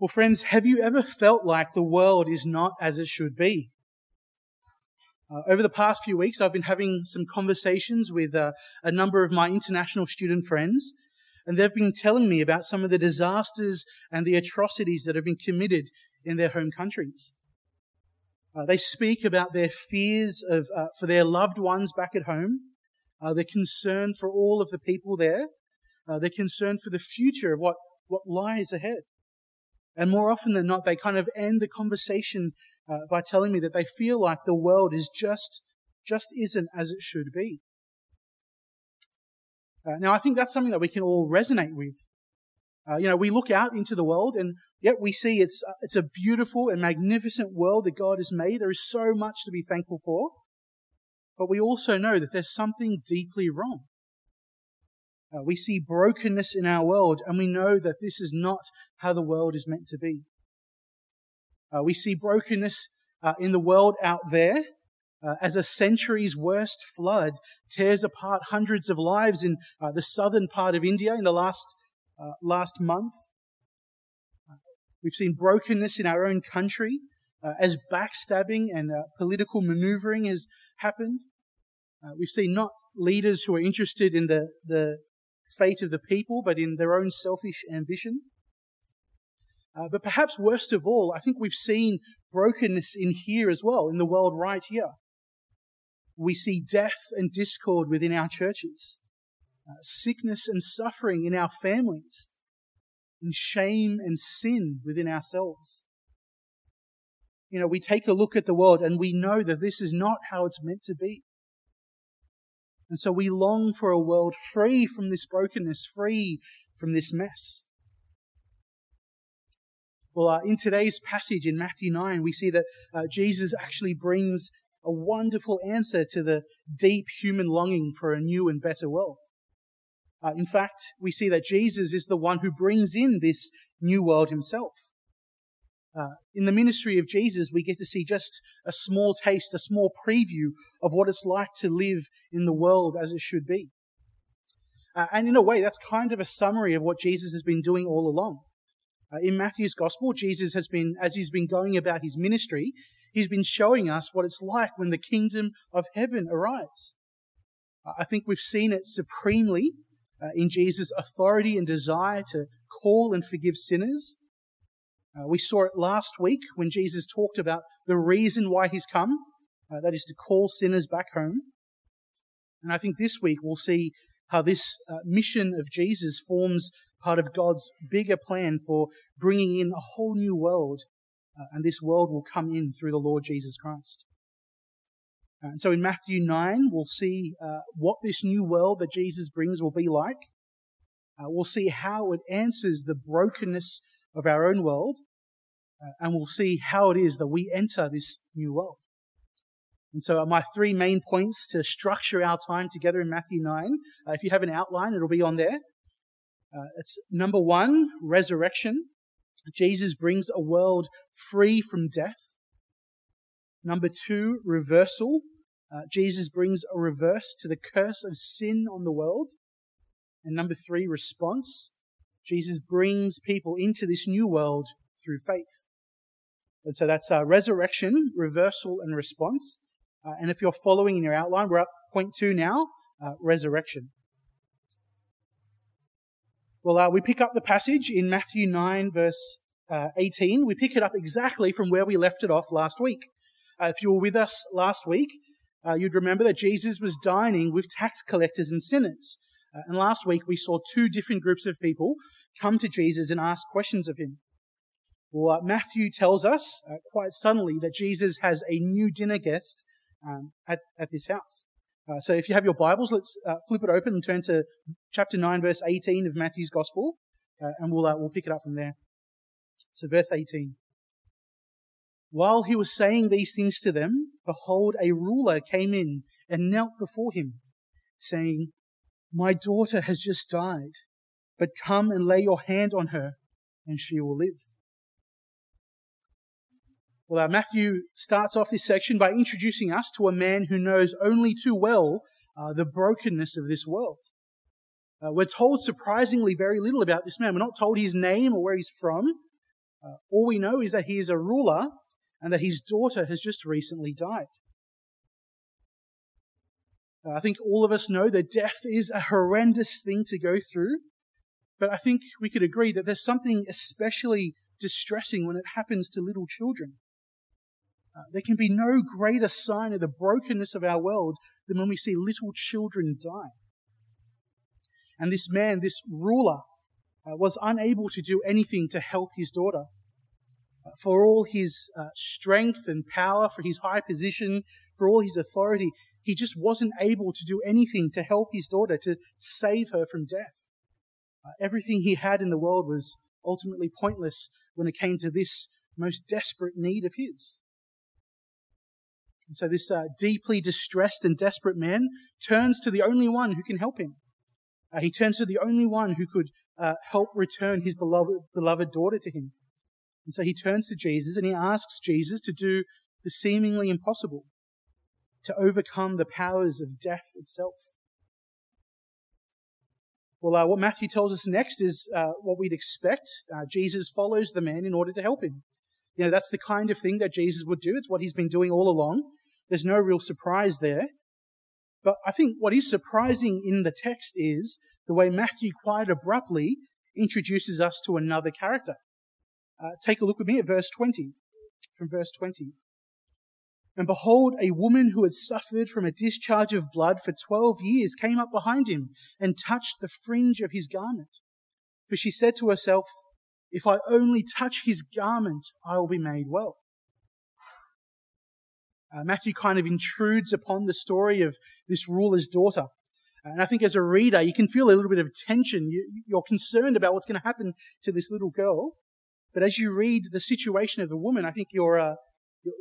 Well, friends, have you ever felt like the world is not as it should be? Uh, over the past few weeks, I've been having some conversations with uh, a number of my international student friends, and they've been telling me about some of the disasters and the atrocities that have been committed in their home countries. Uh, they speak about their fears of, uh, for their loved ones back at home, uh, their concern for all of the people there, uh, their concern for the future of what, what lies ahead. And more often than not, they kind of end the conversation uh, by telling me that they feel like the world is just, just isn't as it should be. Uh, now, I think that's something that we can all resonate with. Uh, you know, we look out into the world and yet we see it's, uh, it's a beautiful and magnificent world that God has made. There is so much to be thankful for. But we also know that there's something deeply wrong. Uh, we see brokenness in our world, and we know that this is not how the world is meant to be. Uh, we see brokenness uh, in the world out there uh, as a century's worst flood tears apart hundreds of lives in uh, the southern part of India in the last, uh, last month. We've seen brokenness in our own country as backstabbing and political maneuvering has happened. we've seen not leaders who are interested in the, the fate of the people, but in their own selfish ambition. Uh, but perhaps worst of all, I think we've seen brokenness in here as well, in the world right here. We see death and discord within our churches, uh, sickness and suffering in our families, and shame and sin within ourselves. You know, we take a look at the world and we know that this is not how it's meant to be. And so we long for a world free from this brokenness, free from this mess. Well, uh, in today's passage in Matthew 9, we see that uh, Jesus actually brings a wonderful answer to the deep human longing for a new and better world. Uh, in fact, we see that Jesus is the one who brings in this new world himself. Uh, in the ministry of Jesus, we get to see just a small taste, a small preview of what it's like to live in the world as it should be. Uh, and in a way, that's kind of a summary of what Jesus has been doing all along. Uh, in Matthew's gospel, Jesus has been, as he's been going about his ministry, he's been showing us what it's like when the kingdom of heaven arrives. Uh, I think we've seen it supremely uh, in Jesus' authority and desire to call and forgive sinners. Uh, we saw it last week when Jesus talked about the reason why he's come, uh, that is to call sinners back home. And I think this week we'll see how this uh, mission of Jesus forms part of God's bigger plan for bringing in a whole new world. Uh, and this world will come in through the Lord Jesus Christ. Uh, and so in Matthew 9, we'll see uh, what this new world that Jesus brings will be like. We'll see how it answers the brokenness of our own world. Uh, and we'll see how it is that we enter this new world. And so, my three main points to structure our time together in Matthew 9, uh, if you have an outline, it'll be on there. Uh, it's number one, resurrection. Jesus brings a world free from death. Number two, reversal. Uh, Jesus brings a reverse to the curse of sin on the world. And number three, response. Jesus brings people into this new world through faith. And so that's uh, resurrection, reversal, and response. Uh, and if you're following in your outline, we're at point two now, uh, resurrection. Well, uh, we pick up the passage in Matthew 9, verse uh, 18. We pick it up exactly from where we left it off last week. Uh, if you were with us last week, you'd remember that Jesus was dining with tax collectors and sinners. And last week we saw two different groups of people come to Jesus and ask questions of him. Well, uh, Matthew tells us quite suddenly that Jesus has a new dinner guest um, at, at this house. Uh, so if you have your Bibles, let's uh, flip it open and turn to chapter 9, verse 18 of Matthew's Gospel, uh, and we'll, uh, we'll pick it up from there. So, verse 18. While he was saying these things to them, behold, a ruler came in and knelt before him, saying, My daughter has just died, but come and lay your hand on her, and she will live. Well, uh, Matthew starts off this section by introducing us to a man who knows only too well uh, the brokenness of this world. Uh, we're told surprisingly very little about this man. We're not told his name or where he's from. Uh, all we know is that he is a ruler and that his daughter has just recently died. Uh, I think all of us know that death is a horrendous thing to go through, but I think we could agree that there's something especially distressing when it happens to little children. Uh, there can be no greater sign of the brokenness of our world than when we see little children die. And this man, this ruler, uh, was unable to do anything to help his daughter. Uh, for all his uh, strength and power, for his high position, for all his authority, he just wasn't able to do anything to help his daughter, to save her from death. Uh, everything he had in the world was ultimately pointless when it came to this most desperate need of his. And so this uh, deeply distressed and desperate man turns to the only one who can help him. Uh, he turns to the only one who could uh, help return his beloved, beloved daughter to him. And so he turns to Jesus and he asks Jesus to do the seemingly impossible, to overcome the powers of death itself. Well, uh, what Matthew tells us next is uh, what we'd expect. Uh, Jesus follows the man in order to help him. You know, that's the kind of thing that Jesus would do. It's what he's been doing all along. There's no real surprise there. But I think what is surprising in the text is the way Matthew quite abruptly introduces us to another character. Uh, take a look with me at verse 20. From verse 20. And behold, a woman who had suffered from a discharge of blood for 12 years came up behind him and touched the fringe of his garment. For she said to herself, If I only touch his garment, I will be made well. Uh, Matthew kind of intrudes upon the story of this ruler's daughter. And I think as a reader, you can feel a little bit of tension. You, are concerned about what's going to happen to this little girl. But as you read the situation of the woman, I think you're, uh,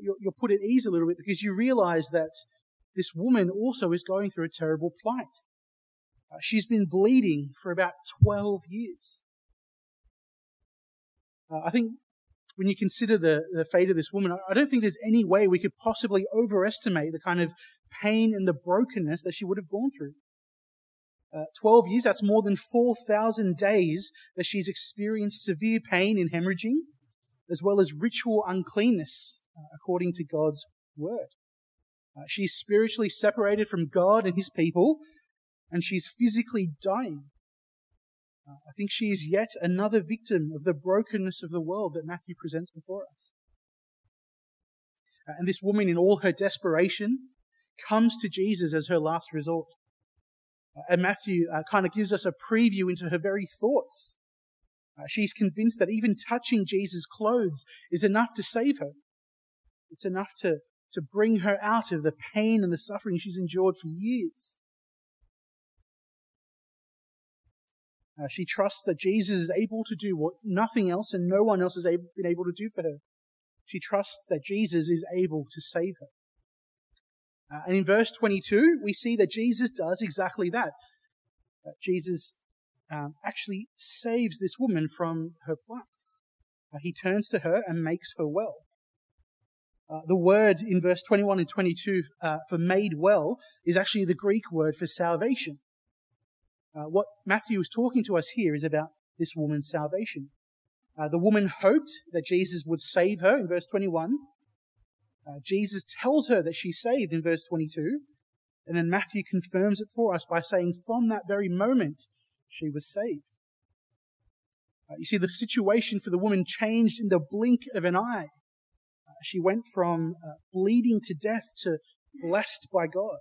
you're, you're put at ease a little bit because you realize that this woman also is going through a terrible plight. Uh, she's been bleeding for about 12 years. Uh, I think when you consider the, the fate of this woman, I don't think there's any way we could possibly overestimate the kind of pain and the brokenness that she would have gone through. Uh, 12 years, that's more than 4,000 days that she's experienced severe pain and hemorrhaging, as well as ritual uncleanness, according to God's word. Uh, she's spiritually separated from God and his people, and she's physically dying. Uh, I think she is yet another victim of the brokenness of the world that Matthew presents before us. Uh, and this woman, in all her desperation, comes to Jesus as her last resort. Uh, and Matthew uh, kind of gives us a preview into her very thoughts. Uh, she's convinced that even touching Jesus' clothes is enough to save her. It's enough to, to bring her out of the pain and the suffering she's endured for years. Uh, she trusts that Jesus is able to do what nothing else and no one else has able, been able to do for her. She trusts that Jesus is able to save her. Uh, and in verse 22, we see that Jesus does exactly that. that Jesus um, actually saves this woman from her plight. Uh, he turns to her and makes her well. Uh, the word in verse 21 and 22 uh, for made well is actually the Greek word for salvation. Uh, what Matthew is talking to us here is about this woman's salvation. Uh, the woman hoped that Jesus would save her in verse 21, uh, Jesus tells her that she's saved in verse 22, and then Matthew confirms it for us by saying, from that very moment, she was saved. Uh, you see, the situation for the woman changed in the blink of an eye. She went from uh, bleeding to death to blessed by God.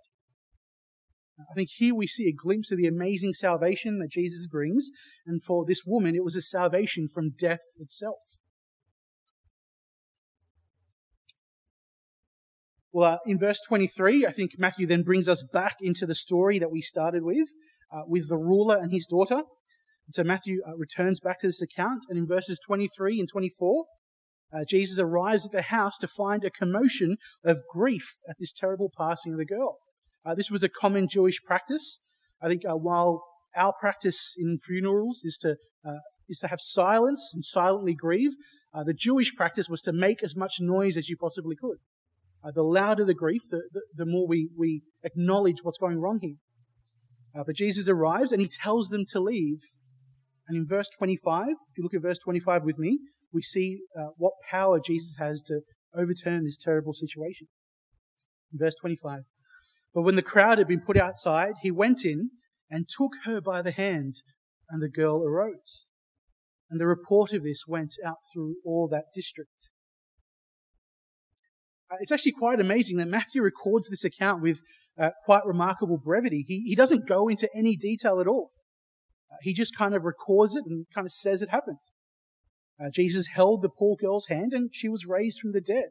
I think here we see a glimpse of the amazing salvation that Jesus brings, and for this woman, it was a salvation from death itself. Well, uh, in verse 23, I think Matthew then brings us back into the story that we started with, uh, with the ruler and his daughter. And so Matthew uh, returns back to this account, and in verses 23 and 24, uh, Jesus arrives at the house to find a commotion of grief at this terrible passing of the girl. Uh, this was a common Jewish practice. I think uh, while our practice in funerals is to is to have silence and silently grieve, the Jewish practice was to make as much noise as you possibly could. Uh, the louder the grief, the, the, the, more we, we acknowledge what's going wrong here. Uh, but Jesus arrives and he tells them to leave. And in verse 25, if you look at verse 25 with me, we see uh, what power Jesus has to overturn this terrible situation. Verse 25. But when the crowd had been put outside, he went in and took her by the hand, and the girl arose. And the report of this went out through all that district. Uh, it's actually quite amazing that Matthew records this account with uh, quite remarkable brevity. He, he doesn't go into any detail at all. Uh, he just kind of records it and kind of says it happened. Uh, Jesus held the poor girl's hand and she was raised from the dead.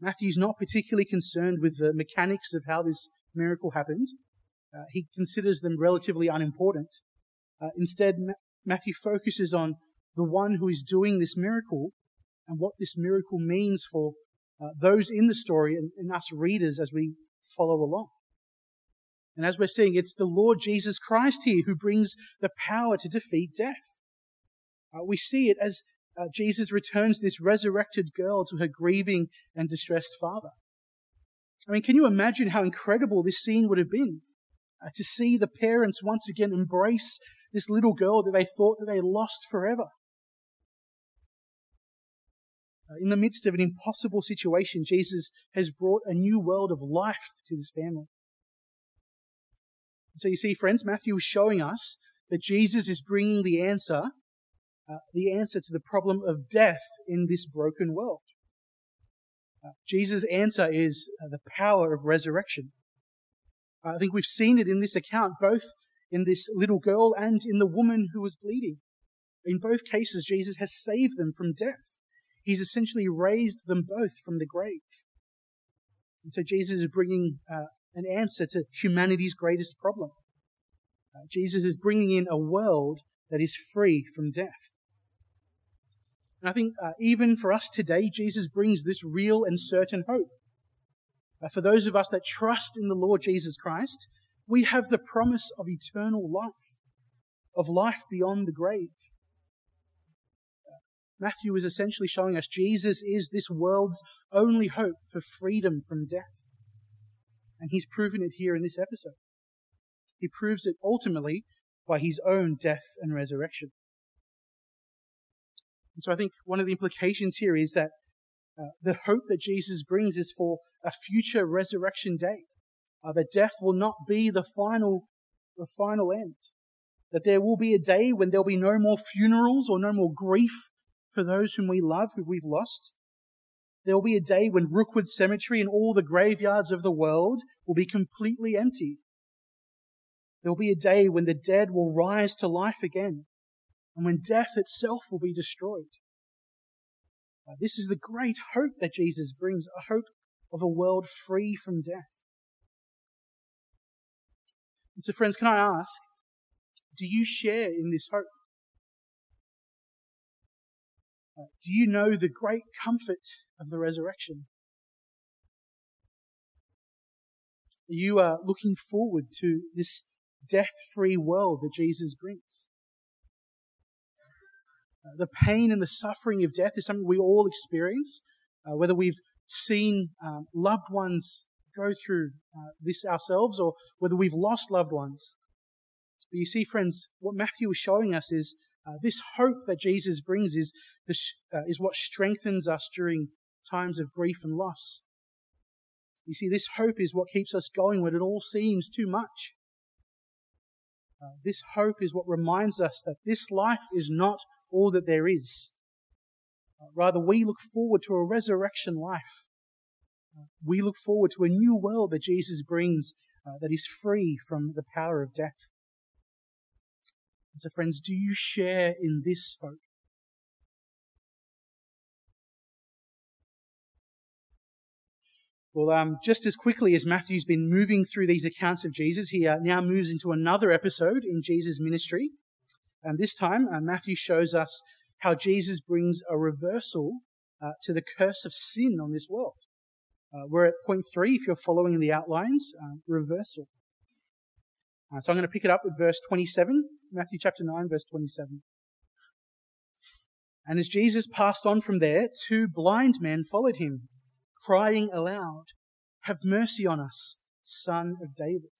Matthew's not particularly concerned with the mechanics of how this miracle happened. Uh, he considers them relatively unimportant. Uh, instead, Ma- Matthew focuses on the one who is doing this miracle and what this miracle means for uh, those in the story and, and us readers as we follow along. And as we're seeing, it's the Lord Jesus Christ here who brings the power to defeat death. Uh, we see it as uh, Jesus returns this resurrected girl to her grieving and distressed father. I mean, can you imagine how incredible this scene would have been? Uh, to see the parents once again embrace this little girl that they thought that they lost forever. Uh, in the midst of an impossible situation, Jesus has brought a new world of life to this family. So you see, friends, Matthew is showing us that Jesus is bringing the answer, uh, the answer to the problem of death in this broken world. Uh, Jesus' answer is uh, the power of resurrection. I think we've seen it in this account, both in this little girl and in the woman who was bleeding. In both cases, Jesus has saved them from death. He's essentially raised them both from the grave. And so Jesus is bringing uh, an answer to humanity's greatest problem. Uh, Jesus is bringing in a world that is free from death. And I think uh, even for us today, Jesus brings this real and certain hope. Uh, for those of us that trust in the Lord Jesus Christ, we have the promise of eternal life, of life beyond the grave. Matthew is essentially showing us Jesus is this world's only hope for freedom from death. And he's proven it here in this episode. He proves it ultimately by his own death and resurrection. And so I think one of the implications here is that uh, the hope that Jesus brings is for a future resurrection day. Uh, that death will not be the final, the final end. That there will be a day when there'll be no more funerals or no more grief for those whom we love, who we've lost. There will be a day when Rookwood Cemetery and all the graveyards of the world will be completely empty. There will be a day when the dead will rise to life again and when death itself will be destroyed. Uh, this is the great hope that Jesus brings, a hope of a world free from death. And so, friends, can I ask, do you share in this hope? Do you know the great comfort of the resurrection? You are looking forward to this death free world that Jesus brings. The pain and the suffering of death is something we all experience, uh, whether we've seen um, loved ones go through uh, this ourselves or whether we've lost loved ones. But you see, friends, what Matthew is showing us is uh, this hope that Jesus brings is, this, uh, is what strengthens us during times of grief and loss. You see, this hope is what keeps us going when it all seems too much. Uh, this hope is what reminds us that this life is not all that there is. Uh, rather, we look forward to a resurrection life. Uh, we look forward to a new world that Jesus brings uh, that is free from the power of death. And so, friends, do you share in this hope? Well, um, just as quickly as Matthew's been moving through these accounts of Jesus, he uh, now moves into another episode in Jesus' ministry. And this time, uh, Matthew shows us how Jesus brings a reversal uh, to the curse of sin on this world. Uh, we're at point three, if you're following in the outlines, uh, reversal. Uh, so I'm going to pick it up with verse 27, Matthew chapter 9, verse 27. And as Jesus passed on from there, two blind men followed him, crying aloud, Have mercy on us, son of David.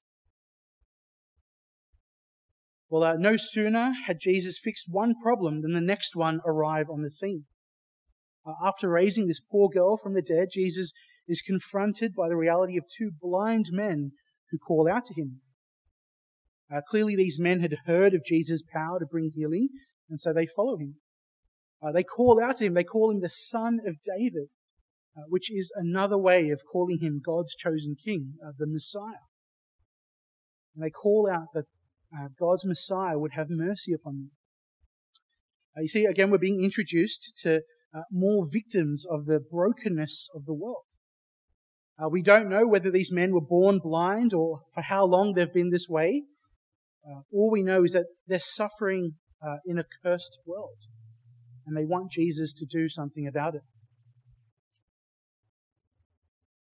Well, uh, no sooner had Jesus fixed one problem than the next one arrived on the scene. Uh, after raising this poor girl from the dead, Jesus is confronted by the reality of two blind men who call out to him. Uh, clearly, these men had heard of Jesus' power to bring healing, and so they follow him. Uh, they call out to him, they call him the Son of David, uh, which is another way of calling him God's chosen king, uh, the Messiah. And they call out that uh, God's Messiah would have mercy upon them. Uh, you see, again, we're being introduced to more victims of the brokenness of the world. Uh, we don't know whether these men were born blind or for how long they've been this way. Uh, all we know is that they're suffering uh, in a cursed world, and they want Jesus to do something about it.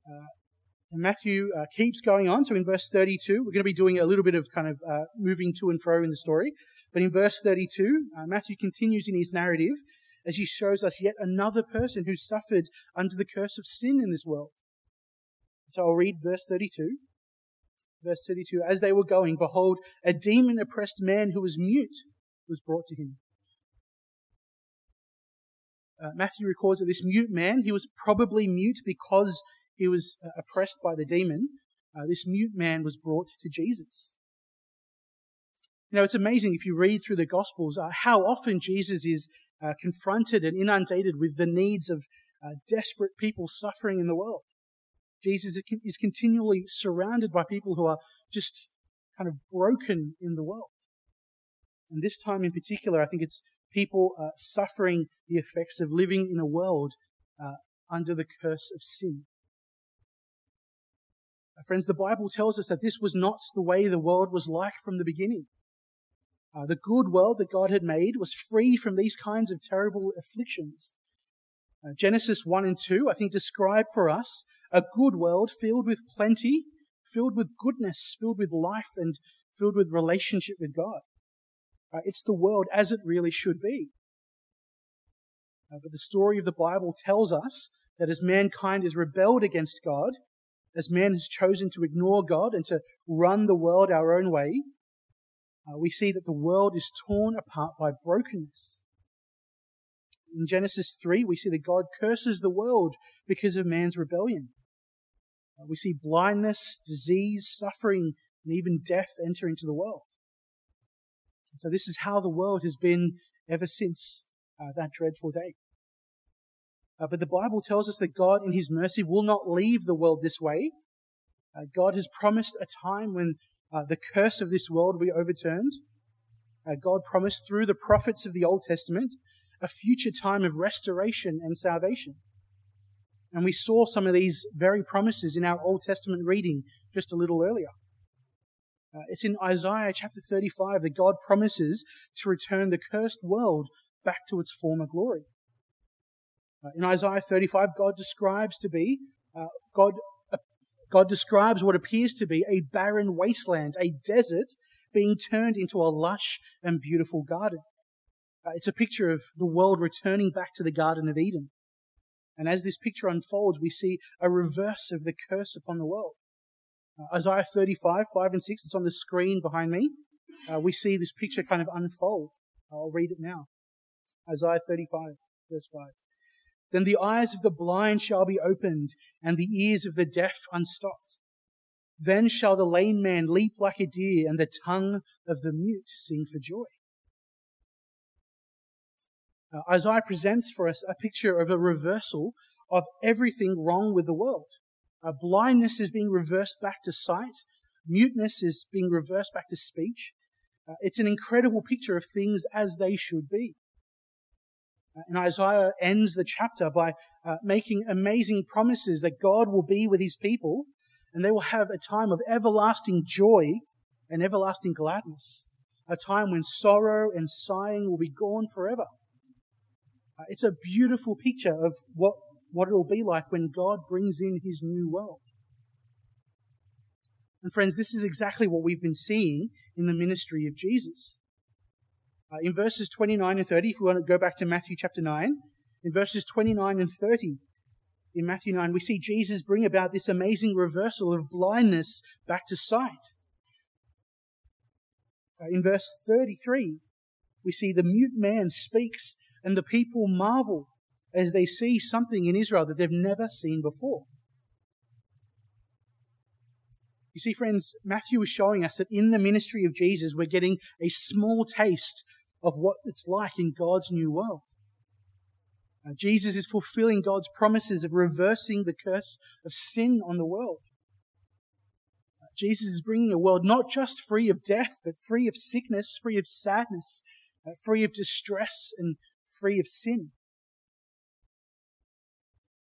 Uh, and Matthew uh, keeps going on. So in verse 32, we're going to be doing a little bit of kind of uh, moving to and fro in the story. But in verse 32, Matthew continues in his narrative as he shows us yet another person who suffered under the curse of sin in this world. So I'll read verse 32. Verse 32 As they were going, behold, a demon oppressed man who was mute was brought to him. Uh, Matthew records that this mute man, he was probably mute because he was uh, oppressed by the demon. Uh, this mute man was brought to Jesus. You know, it's amazing if you read through the Gospels uh, how often Jesus is uh, confronted and inundated with the needs of uh, desperate people suffering in the world. Jesus is continually surrounded by people who are just kind of broken in the world. And this time in particular, I think it's people uh, suffering the effects of living in a world under the curse of sin. Friends, the Bible tells us that this was not the way the world was like from the beginning. Uh, the good world that God had made was free from these kinds of terrible afflictions. Uh, Genesis 1 and 2, I think, describe for us a good world filled with plenty, filled with goodness, filled with life, and filled with relationship with God. Uh, it's the world as it really should be. Uh, but the story of the Bible tells us that as mankind has rebelled against God, as man has chosen to ignore God and to run the world our own way, uh, we see that the world is torn apart by brokenness in Genesis 3, we see that God curses the world because of man's rebellion. Uh, we see blindness, disease, suffering, and even death enter into the world. And so this is how the world has been ever since uh, that dreadful day. Uh, but the Bible tells us that God, in His mercy, will not leave the world this way. Uh, God has promised a time when uh, the curse of this world will be overturned. Uh, God promised through the prophets of the Old Testament a future time of restoration and salvation. And we saw some of these very promises in our Old Testament reading just a little earlier. Uh, it's in Isaiah chapter 35 that God promises to return the cursed world back to its former glory. Uh, in Isaiah 35, God describes to be, uh, God, uh, God describes what appears to be a barren wasteland, a desert being turned into a lush and beautiful garden. Uh, it's a picture of the world returning back to the Garden of Eden. And as this picture unfolds, we see a reverse of the curse upon the world. Uh, Isaiah 35, 5 and 6, it's on the screen behind me. Uh, we see this picture kind of unfold. I'll read it now. Isaiah 35, verse 5. Then the eyes of the blind shall be opened, and the ears of the deaf unstopped. Then shall the lame man leap like a deer, and the tongue of the mute sing for joy. Uh, Isaiah presents for us a picture of a reversal of everything wrong with the world. Uh, blindness is being reversed back to sight. Muteness is being reversed back to speech. Uh, it's an incredible picture of things as they should be. And Isaiah ends the chapter by uh, making amazing promises that God will be with his people and they will have a time of everlasting joy and everlasting gladness. A time when sorrow and sighing will be gone forever. Uh, it's a beautiful picture of what, what it will be like when God brings in his new world. And friends, this is exactly what we've been seeing in the ministry of Jesus. Uh, in verses 29 and 30, if we want to go back to Matthew chapter 9, in verses 29 and 30, in Matthew 9, we see Jesus bring about this amazing reversal of blindness back to sight. Uh, in verse 33, we see the mute man speaks and the people marvel as they see something in Israel that they've never seen before. You see, friends, Matthew is showing us that in the ministry of Jesus, we're getting a small taste of what it's like in God's new world. Uh, Jesus is fulfilling God's promises of reversing the curse of sin on the world. Uh, Jesus is bringing a world not just free of death, but free of sickness, free of sadness, uh, free of distress, and free of sin.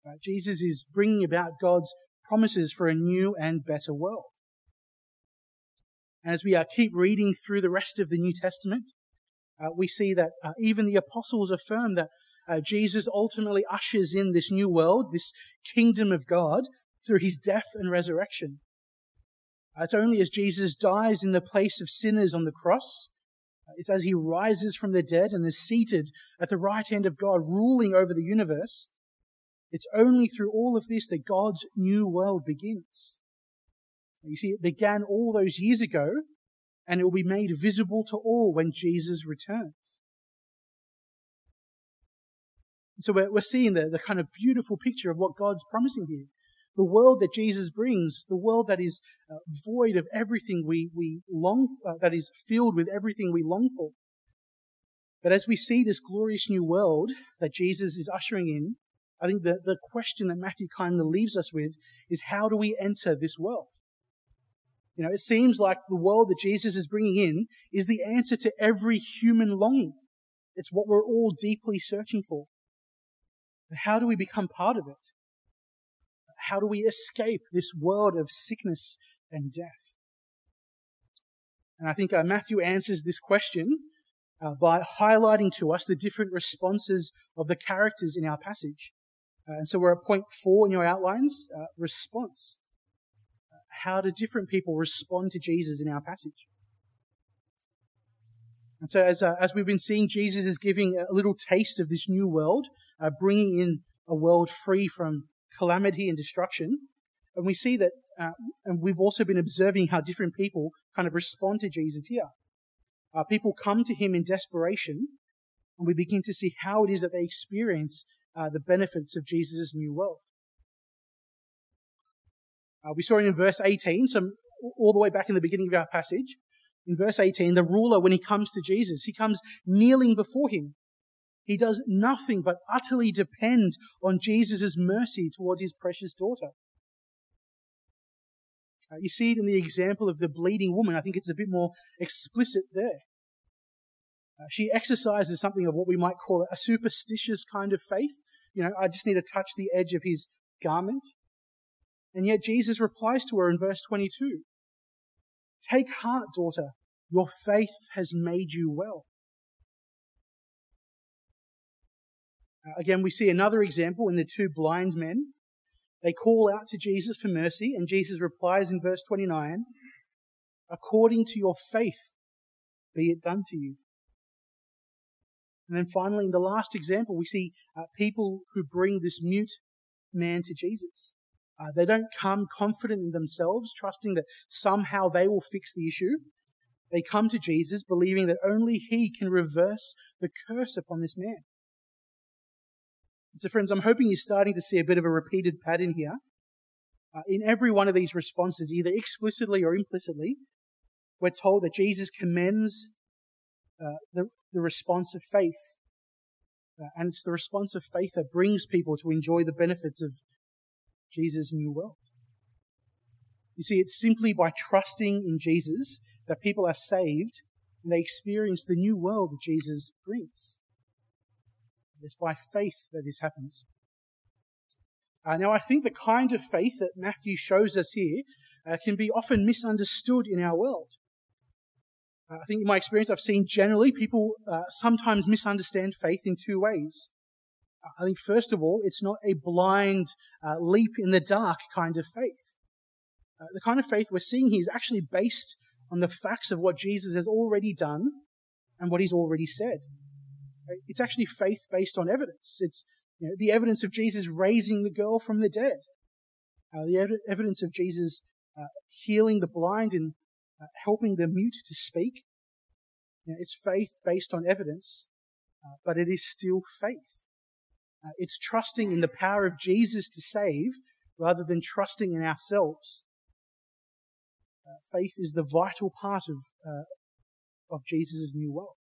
Uh, Jesus is bringing about God's promises for a new and better world. As we uh, keep reading through the rest of the New Testament, uh, we see that uh, even the apostles affirm that uh, Jesus ultimately ushers in this new world, this kingdom of God, through his death and resurrection. Uh, it's only as Jesus dies in the place of sinners on the cross, uh, it's as he rises from the dead and is seated at the right hand of God, ruling over the universe. It's only through all of this that God's new world begins. You see, it began all those years ago, and it will be made visible to all when Jesus returns. So we're, we're seeing the, the kind of beautiful picture of what God's promising here. The world that Jesus brings, the world that is uh, void of everything we, we long, uh, that is filled with everything we long for. But as we see this glorious new world that Jesus is ushering in, I think the, the question that Matthew kind of leaves us with is how do we enter this world? You know, it seems like the world that Jesus is bringing in is the answer to every human longing. It's what we're all deeply searching for. But how do we become part of it? How do we escape this world of sickness and death? And I think uh, Matthew answers this question uh, by highlighting to us the different responses of the characters in our passage. Uh, and so we're at point four in your outlines uh, response. How do different people respond to Jesus in our passage? And so, as, uh, as we've been seeing, Jesus is giving a little taste of this new world uh, bringing in a world free from calamity and destruction. And we see that, uh, and we've also been observing how different people kind of respond to Jesus here. Uh, people come to him in desperation, and we begin to see how it is that they experience uh, the benefits of Jesus' new world. Uh, we saw it in verse 18, so all the way back in the beginning of our passage. In verse 18, the ruler, when he comes to Jesus, he comes kneeling before him. He does nothing but utterly depend on Jesus' mercy towards his precious daughter. Uh, you see it in the example of the bleeding woman. I think it's a bit more explicit there. Uh, she exercises something of what we might call a superstitious kind of faith. You know, I just need to touch the edge of his garment. And yet Jesus replies to her in verse 22 Take heart, daughter, your faith has made you well. Uh, again, we see another example in the two blind men. They call out to Jesus for mercy, and Jesus replies in verse 29 According to your faith, be it done to you. And then finally, in the last example, we see uh, people who bring this mute man to Jesus. Uh, they don't come confident in themselves, trusting that somehow they will fix the issue. They come to Jesus believing that only He can reverse the curse upon this man. So, friends, I'm hoping you're starting to see a bit of a repeated pattern here. Uh, in every one of these responses, either explicitly or implicitly, we're told that Jesus commends uh, the, the response of faith. Uh, and it's the response of faith that brings people to enjoy the benefits of Jesus' new world. You see, it's simply by trusting in Jesus that people are saved and they experience the new world that Jesus brings. It's by faith that this happens. Uh, now, I think the kind of faith that Matthew shows us here uh, can be often misunderstood in our world. Uh, I think in my experience, I've seen generally people uh, sometimes misunderstand faith in two ways. I think, first of all, it's not a blind uh, leap in the dark kind of faith. Uh, the kind of faith we're seeing here is actually based on the facts of what Jesus has already done and what he's already said. It's actually faith based on evidence. It's you know, the evidence of Jesus raising the girl from the dead, uh, the ev- evidence of Jesus uh, healing the blind and uh, helping the mute to speak, You know, it's faith based on evidence, uh, but it is still faith. Uh, it's trusting in the power of Jesus to save rather than trusting in ourselves. Uh, faith is the vital part of, uh, of Jesus' new world.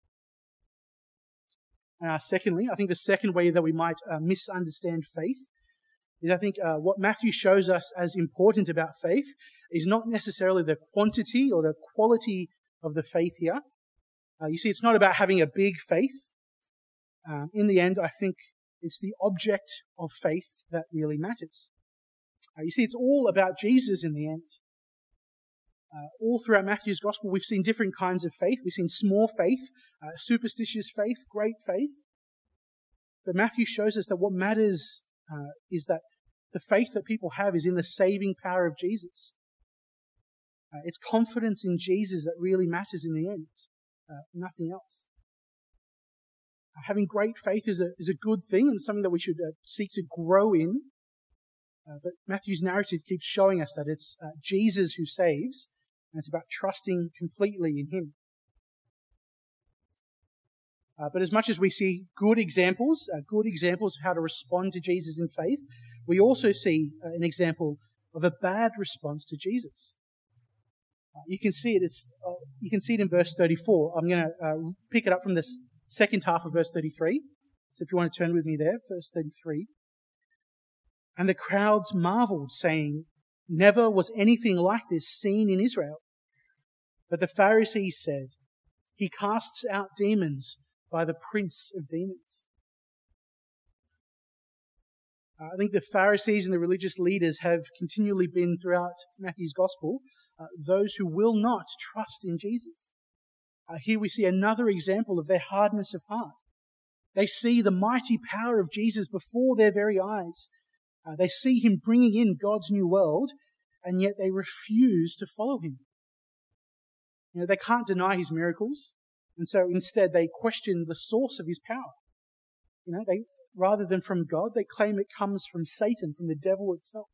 Uh, secondly, I think the second way that we might uh, misunderstand faith is I think uh, what Matthew shows us as important about faith is not necessarily the quantity or the quality of the faith here. Uh, you see, it's not about having a big faith. Um, in the end, I think it's the object of faith that really matters. Uh, you see, it's all about Jesus in the end. Uh, all throughout Matthew's gospel, we've seen different kinds of faith. We've seen small faith, uh, superstitious faith, great faith. But Matthew shows us that what matters uh, is that the faith that people have is in the saving power of Jesus. Uh, it's confidence in Jesus that really matters in the end, uh, nothing else. Having great faith is a, is a good thing and something that we should seek to grow in. but Matthew's narrative keeps showing us that it's Jesus who saves, and it's about trusting completely in Him. Uh, but as much as we see good examples, uh, good examples of how to respond to Jesus in faith, we also see uh, an example of a bad response to Jesus. Uh, you can see it. It's, uh, you can see it in verse 34. I'm going to uh, pick it up from this second half of verse 33. So if you want to turn with me there, verse 33. And the crowds marveled, saying, Never was anything like this seen in Israel. But the Pharisees said, He casts out demons by the prince of demons. Uh, I think the Pharisees and the religious leaders have continually been throughout Matthew's gospel uh, those who will not trust in Jesus. Uh, here we see another example of their hardness of heart. They see the mighty power of Jesus before their very eyes. Uh, they see him bringing in God's new world, and yet they refuse to follow him. You know, they can't deny his miracles, and so instead they question the source of his power. You know, they rather than from God, they claim it comes from Satan, from the devil itself.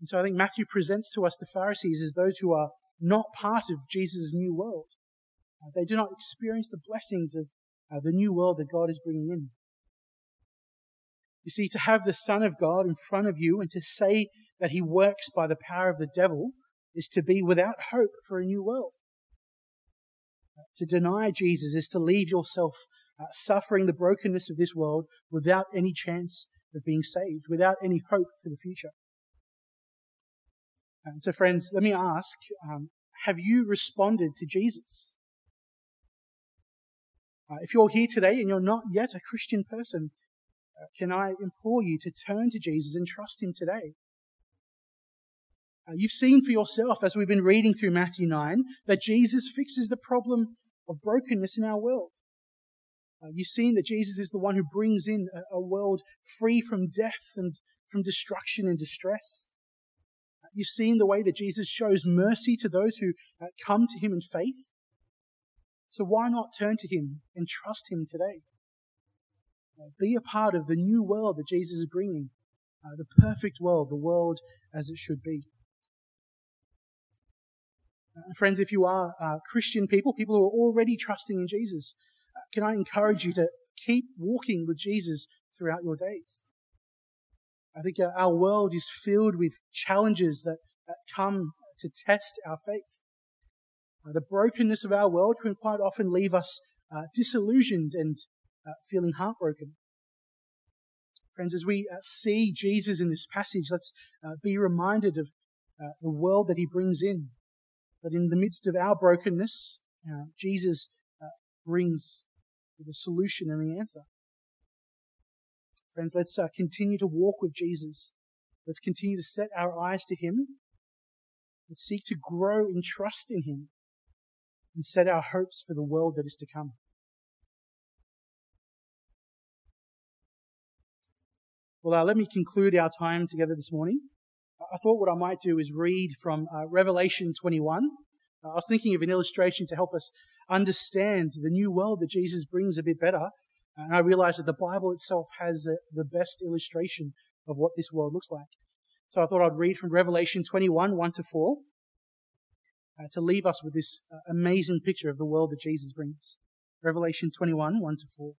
And so I think Matthew presents to us the Pharisees as those who are not part of Jesus' new world. Uh, they do not experience the blessings of uh, the new world that God is bringing in. You see, to have the Son of God in front of you and to say that he works by the power of the devil is to be without hope for a new world. To deny Jesus is to leave yourself uh, suffering the brokenness of this world without any chance of being saved, without any hope for the future. And so, friends, let me ask um, have you responded to Jesus? Uh, if you're here today and you're not yet a Christian person, uh, can I implore you to turn to Jesus and trust Him today? Uh, you've seen for yourself as we've been reading through Matthew 9 that Jesus fixes the problem of brokenness in our world. Uh, you've seen that Jesus is the one who brings in a, a world free from death and from destruction and distress. You've seen the way that Jesus shows mercy to those who uh, come to him in faith. So why not turn to him and trust him today? Uh, be a part of the new world that Jesus is bringing, uh, the perfect world, the world as it should be. Uh, friends, if you are uh, Christian people, people who are already trusting in Jesus, uh, can I encourage you to keep walking with Jesus throughout your days? I think uh, our world is filled with challenges that, that come to test our faith. Uh, the brokenness of our world can quite often leave us uh, disillusioned and feeling heartbroken. Friends, as we see Jesus in this passage, let's be reminded of the world that he brings in, that in the midst of our brokenness, uh, Jesus uh, brings the solution and the answer. Friends, let's uh, continue to walk with Jesus. Let's continue to set our eyes to Him. Let's seek to grow in trust in Him and set our hopes for the world that is to come. Well, uh, let me conclude our time together this morning. I thought what I might do is read from uh, Revelation 21. Uh, I was thinking of an illustration to help us understand the new world that Jesus brings a bit better. And I realized that the Bible itself has uh, the best illustration of what this world looks like. So I thought I'd read from Revelation 21, 1 to 4. uh, to leave us with this uh, amazing picture of the world that Jesus brings. Revelation 21, 1 to 4.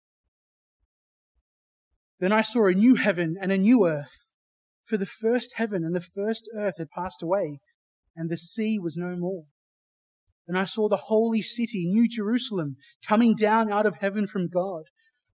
Then I saw a new heaven and a new earth, for the first heaven and the first earth had passed away, and the sea was no more. And I saw the holy city, New Jerusalem, coming down out of heaven from God,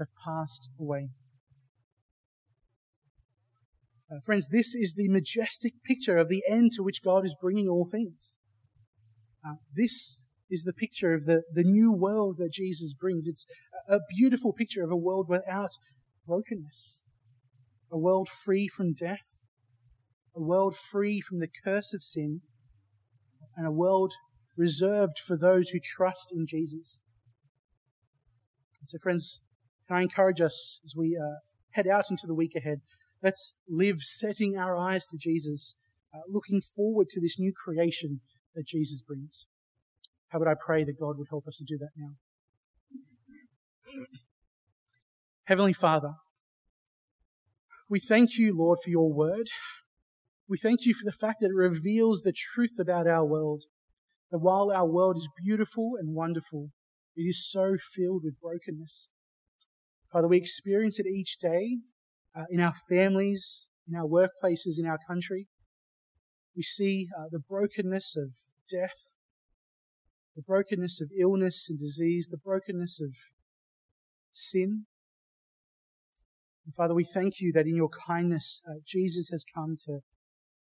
have passed away. Uh, friends, this is the majestic picture of the end to which God is bringing all things. Uh, this is the picture of the, the new world that Jesus brings. It's a, a beautiful picture of a world without brokenness, a world free from death, a world free from the curse of sin, and a world reserved for those who trust in Jesus. so, friends, can I encourage us as we uh, head out into the week ahead? Let's live setting our eyes to Jesus, uh, looking forward to this new creation that Jesus brings. How would I pray that God would help us to do that now? Heavenly Father, we thank you, Lord, for your word. We thank you for the fact that it reveals the truth about our world. That while our world is beautiful and wonderful, it is so filled with brokenness. Father, we experience it each day uh, in our families, in our workplaces, in our country. We see uh, the brokenness of death, the brokenness of illness and disease, the brokenness of sin. And Father, we thank you that in your kindness, uh, Jesus has come to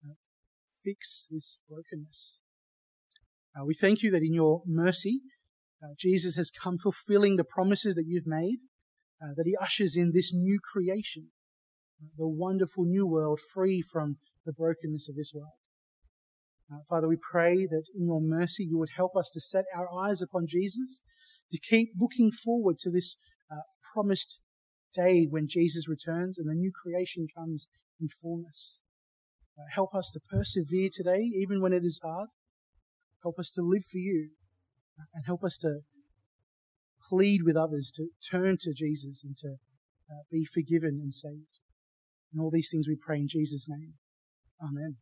uh, fix this brokenness. Uh, we thank you that in your mercy, uh, Jesus has come fulfilling the promises that you've made, uh, that he ushers in this new creation the wonderful new world free from the brokenness of this world. Uh, Father, we pray that in your mercy you would help us to set our eyes upon Jesus, to keep looking forward to this uh, promised day when Jesus returns and the new creation comes in fullness. Uh, help us to persevere today, even when it is hard. Help us to live for you uh, and help us to plead with others to turn to Jesus and to uh, be forgiven and saved. And all these things we pray in Jesus' name. Amen.